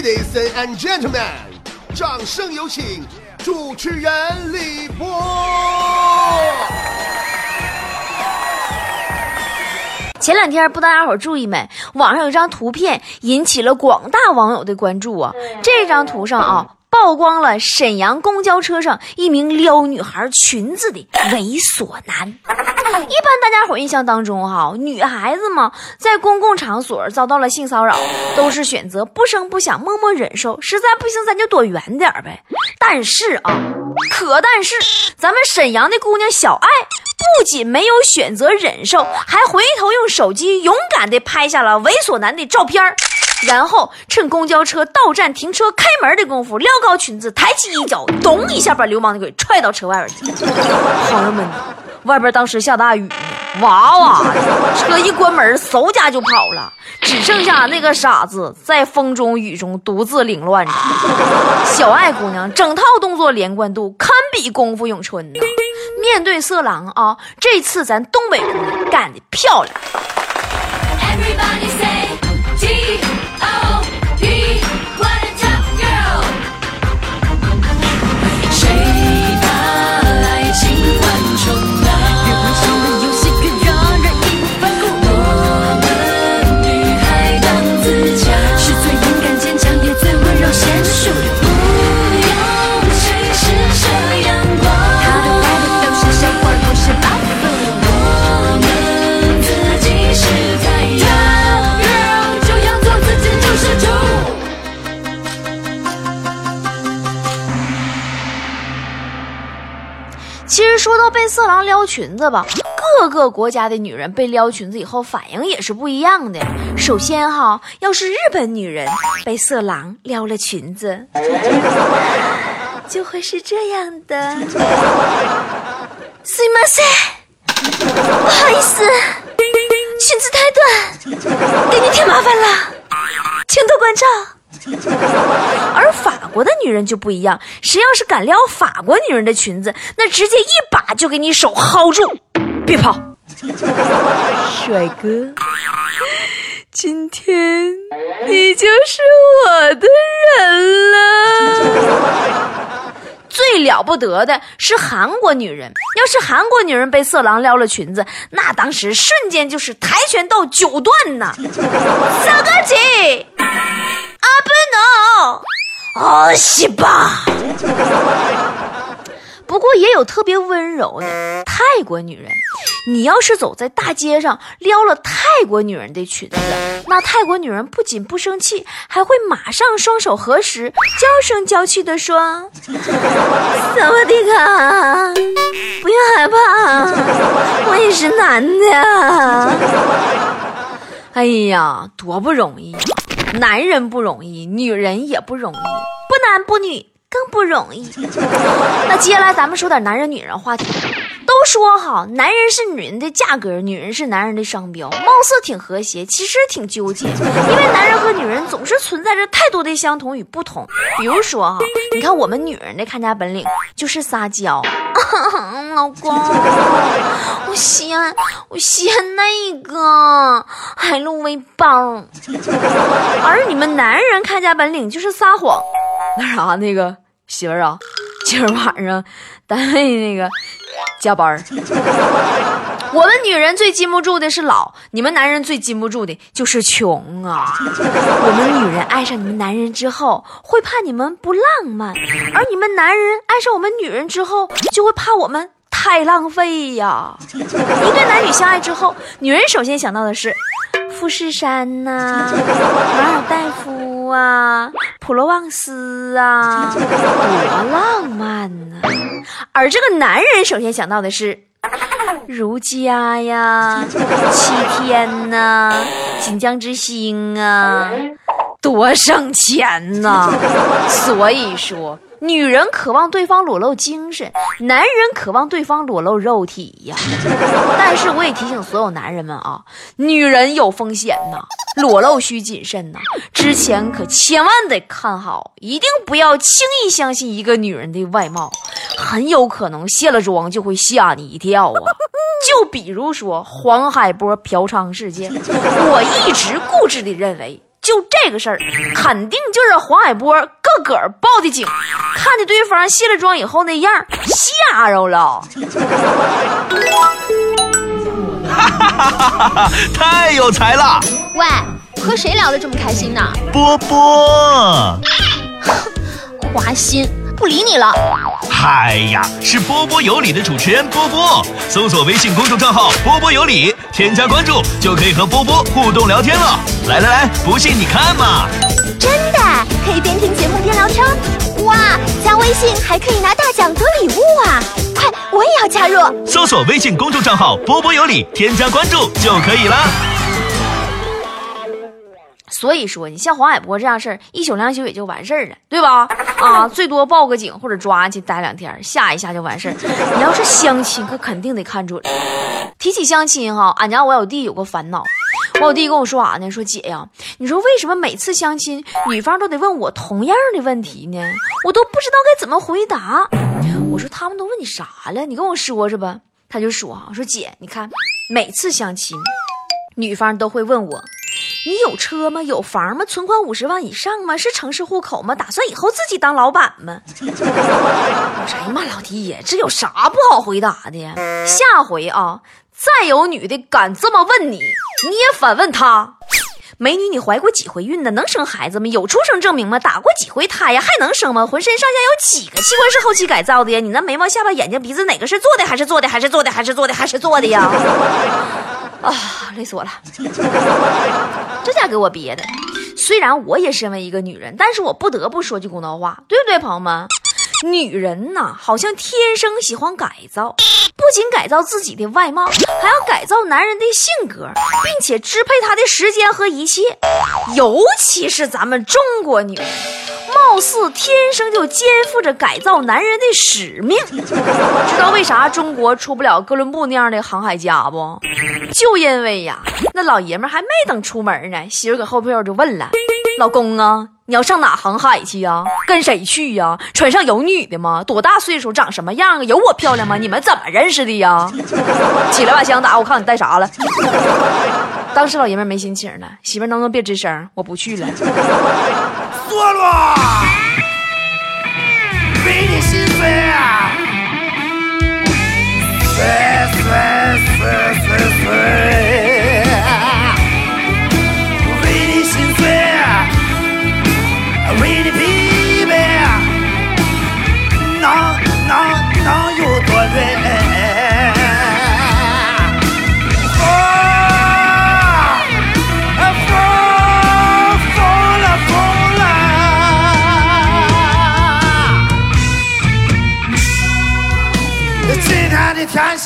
Ladies and gentlemen，掌声有请主持人李波。前两天不知道大家伙注意没？网上有一张图片引起了广大网友的关注啊！这张图上啊。曝光了沈阳公交车上一名撩女孩裙子的猥琐男。一般大家伙印象当中，哈，女孩子嘛，在公共场所遭到了性骚扰，都是选择不声不响，默默忍受。实在不行，咱就躲远点呗。但是啊，可但是，咱们沈阳的姑娘小爱，不仅没有选择忍受，还回头用手机勇敢地拍下了猥琐男的照片。然后趁公交车到站停车开门的功夫，撩高裙子，抬起一脚，咚一下把流氓的给踹到车外边去。朋友们，外边当时下大雨呢，哇哇，车一关门，嗖家就跑了，只剩下那个傻子在风中雨中独自凌乱着。小爱姑娘整套动作连贯度堪比功夫咏春呢。面对色狼啊，这次咱东北姑娘干得漂亮。Everybody say 其实说到被色狼撩裙子吧，各个国家的女人被撩裙子以后反应也是不一样的。首先哈，要是日本女人被色狼撩了裙子，就会是这样的。すみません，不好意思，裙子太短，给你添麻烦了，请多关照。 而法国的女人就不一样，谁要是敢撩法国女人的裙子，那直接一把就给你手薅住，别跑，帅哥，今天你就是我的人了。最了不得的是韩国女人，要是韩国女人被色狼撩了裙子，那当时瞬间就是跆拳道九段呐，小哥姐。啊不能，哦西吧。不过也有特别温柔的泰国女人，你要是走在大街上撩了泰国女人的裙子，那泰国女人不仅不生气，还会马上双手合十，娇声娇气的说：“萨瓦迪卡，不要害怕，我也是男的。”哎呀，多不容易！男人不容易，女人也不容易，不男不女更不容易。那接下来咱们说点男人女人话题。都说哈，男人是女人的价格，女人是男人的商标，貌似挺和谐，其实挺纠结。因为男人和女人总是存在着太多的相同与不同。比如说哈，你看我们女人的看家本领就是撒娇，老公，我先我先那个海陆威包。而你们男人看家本领就是撒谎，那啥那个媳妇儿啊，今儿晚上单位那个。加班儿，我们女人最禁不住的是老，你们男人最禁不住的就是穷啊！我们女人爱上你们男人之后，会怕你们不浪漫；而你们男人爱上我们女人之后，就会怕我们太浪费呀！一对男女相爱之后，女人首先想到的是富士山呐，马尔代夫啊，普罗旺斯啊，多 浪漫呐！而这个男人首先想到的是如家呀、七天呐、锦江之星啊，多省钱呐！所以说。女人渴望对方裸露精神，男人渴望对方裸露肉体呀。但是我也提醒所有男人们啊，女人有风险呐，裸露需谨慎呐。之前可千万得看好，一定不要轻易相信一个女人的外貌，很有可能卸了妆就会吓你一跳啊。就比如说黄海波嫖娼事件，我一直固执地认为。就这个事儿，肯定就是黄海波个个报的警，看见对方卸了妆以后那样，吓着了。哈哈哈哈哈！太有才了！喂，和谁聊得这么开心呢？波波，花心，不理你了。嗨呀，是波波有理的主持人波波，搜索微信公众账号“波波有理”，添加关注就可以和波波互动聊天了。来来来，不信你看嘛！真的可以边听节目边聊天？哇，加微信还可以拿大奖得礼物啊！快，我也要加入。搜索微信公众账号“波波有理”，添加关注就可以了。所以说，你像黄海波这样事儿，一宿两宿也就完事儿了，对吧？啊，最多报个警或者抓去待两天，吓一吓就完事儿。你要是相亲，可肯定得看准。提起相亲哈，俺家我小弟有个烦恼，我弟跟我说啥呢？说姐呀，你说为什么每次相亲，女方都得问我同样的问题呢？我都不知道该怎么回答。我说他们都问你啥了？你跟我说说吧。他就说啊，说姐，你看每次相亲，女方都会问我。你有车吗？有房吗？存款五十万以上吗？是城市户口吗？打算以后自己当老板吗？我说哎呀妈，老弟呀，这有啥不好回答的呀？下回啊，再有女的敢这么问你，你也反问她：美女，你怀过几回孕呢？能生孩子吗？有出生证明吗？打过几回胎呀？还能生吗？浑身上下有几个器官是后期改造的呀？你那眉毛、下巴、眼睛、鼻子哪个是做的？还是做的？还是做的？还是做的？还是做的呀？啊，累死我了！这家给我憋的。虽然我也身为一个女人，但是我不得不说句公道话，对不对，朋友们？女人呐，好像天生喜欢改造，不仅改造自己的外貌，还要改造男人的性格，并且支配他的时间和一切。尤其是咱们中国女人，貌似天生就肩负着改造男人的使命。知道为啥中国出不了哥伦布那样的航海家不？就因为呀，那老爷们还没等出门呢，媳妇搁后边就问了：“老公啊，你要上哪航海去呀？跟谁去呀？船上有女的吗？多大岁数？长什么样啊？有我漂亮吗？你们怎么认识的呀？” 起来把枪打，我看你带啥了。当时老爷们没心情了，媳妇能不能别吱声？我不去了。梭罗，为你心碎啊！碎碎碎碎碎，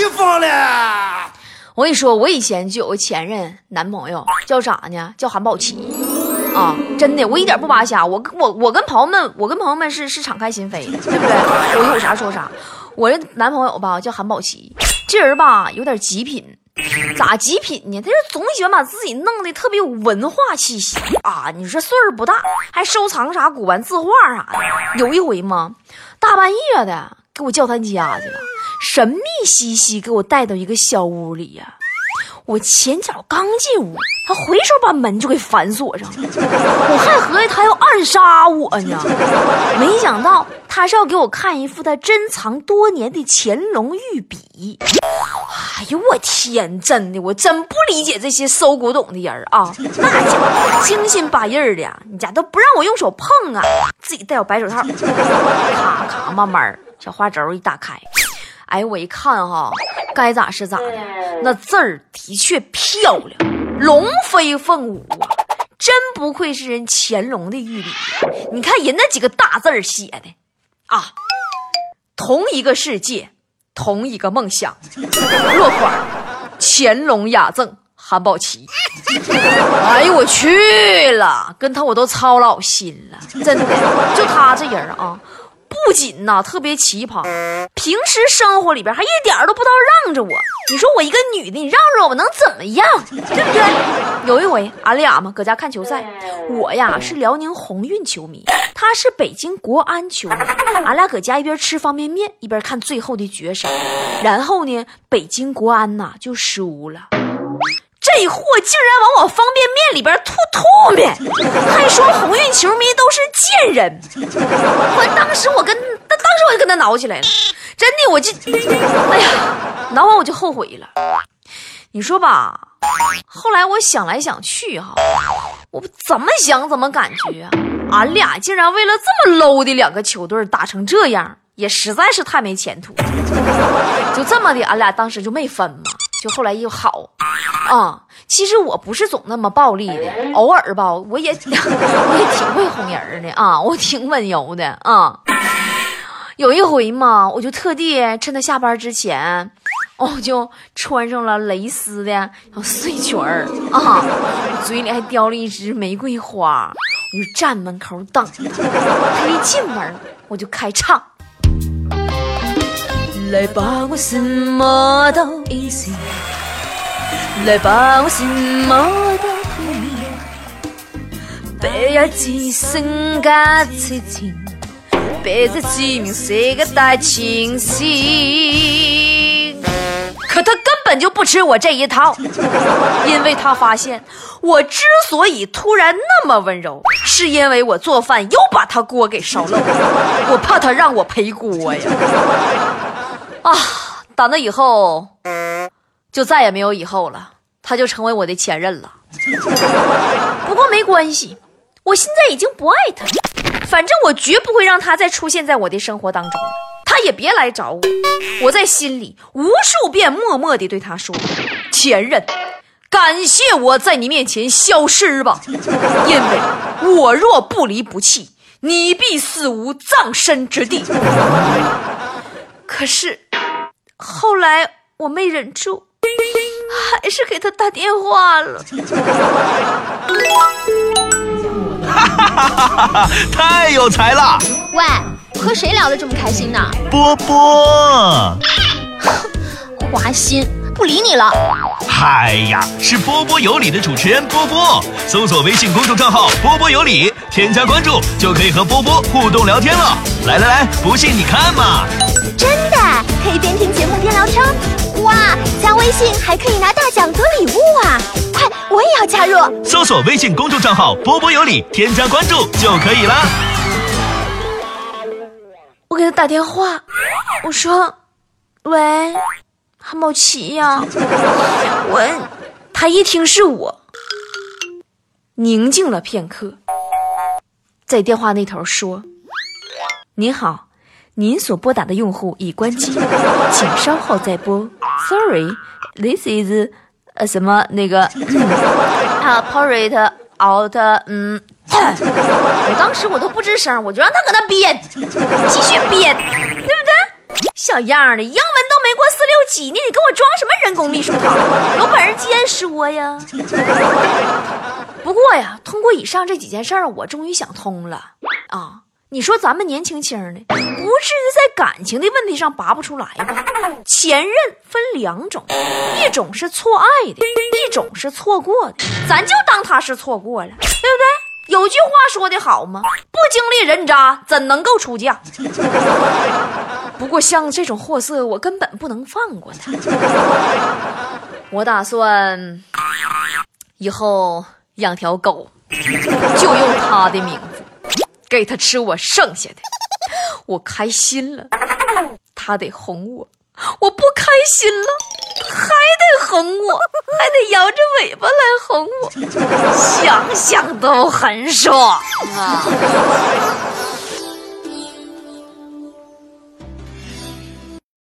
气疯了。我跟你说，我以前就有个前任男朋友，叫啥呢？叫韩宝奇。啊，真的，我一点不扒瞎。我我我跟朋友们，我跟朋友们是是敞开心扉的，对不对？我有啥说啥。我这男朋友吧叫韩宝奇，这人吧有点极品。咋极品呢？他就总喜欢把自己弄得特别有文化气息啊！你说岁数不大，还收藏啥古玩字画啥的。有一回嘛，大半夜的给我叫他家去了，神秘兮兮给我带到一个小屋里呀、我前脚刚进屋，他回手把门就给反锁上了。我还合计他要暗杀我呢，没想到他是要给我看一副他珍藏多年的乾隆御笔。哎呦我天，真的，我真不理解这些搜古董的人啊！那家伙精心把印儿的，你家都不让我用手碰啊，自己戴我白手套，咔咔慢慢小花轴一打开，哎，我一看哈，该咋是咋的，那字儿的确漂亮，龙飞凤舞啊，真不愧是人乾隆的御笔。你看人那几个大字儿写的啊，同一个世界，同一个梦想。落款：乾隆雅赠韩宝奇。哎呦我去了，跟他我都操老心了，真的，就他这人啊。不仅呐特别奇葩，平时生活里边还一点都不知道让着我。你说我一个女的，你让着我，能怎么样？对不对？有一回俺俩嘛搁家看球赛，我呀是辽宁宏运球迷，他是北京国安球迷，俺俩搁家一边吃方便面一边看最后的决赛。然后呢，北京国安呐就输了。这货竟然往我方便面里边吐吐沫，还说鸿运球迷都是贱人。我当时我跟当当时我就跟他挠起来了，真的我就，哎呀，挠完我就后悔了。你说吧，后来我想来想去哈，我怎么想怎么感觉啊，俺俩竟然为了这么 low 的两个球队打成这样，也实在是太没前途。就这么的，俺俩当时就没分嘛，就后来又好。啊、其实我不是总那么暴力的，偶尔吧，我也 我也挺会哄人的啊，我挺温柔的啊。有一回嘛，我就特地趁他下班之前，我就穿上了蕾丝的小碎裙儿啊，嘴里还叼了一支玫瑰花，我就站门口等他。他一进门，我就开唱。来吧，我什么都一起。来吧，我什么都可以。别要只剩下痴情，别再指明谁个大清醒。可他根本就不吃我这一套，因为他发现我之所以突然那么温柔，是因为我做饭又把他锅给烧漏了，我怕他让我赔锅呀。啊，打那以后。就再也没有以后了，他就成为我的前任了。不过没关系，我现在已经不爱他了。反正我绝不会让他再出现在我的生活当中，他也别来找我。我在心里无数遍默默地对他说：“前任，感谢我在你面前消失吧，因为我若不离不弃，你必死无葬身之地。”可是后来我没忍住。还是给他打电话了。哈哈哈哈哈！太有才了，喂，和谁聊得这么开心呢？波波。花心，不理你了。嗨呀，是波波有理的主持人波波，搜索微信公众账号“波波有理”，添加关注就可以和波波互动聊天了。来来来，不信你看嘛！信还可以拿大奖得礼物啊！快，我也要加入。搜索微信公众账号“波波有理”，添加关注就可以啦。我给他打电话，我说：“喂，韩宝奇呀，我……”他一听是我，宁静了片刻，在电话那头说：“您好。”您所拨打的用户已关机，请稍后再拨。Sorry，this is 呃什么那个啊 p o r it out，嗯，我当时我都不吱声，我就让他搁那编，继续编，对不对？小样的，英文都没过四六级呢，你给我装什么人工秘书套？有本事直接说呀！不过呀，通过以上这几件事儿，我终于想通了啊。你说咱们年轻轻的，不至于在感情的问题上拔不出来吧？前任分两种，一种是错爱的，一种是错过的。咱就当他是错过了，对不对？有句话说的好吗？不经历人渣，怎能够出嫁？不过像这种货色，我根本不能放过他。我打算以后养条狗，就用他的名字。给他吃我剩下的，我开心了，他得哄我；我不开心了，还得哄我，还得摇着尾巴来哄我，想想都很爽啊！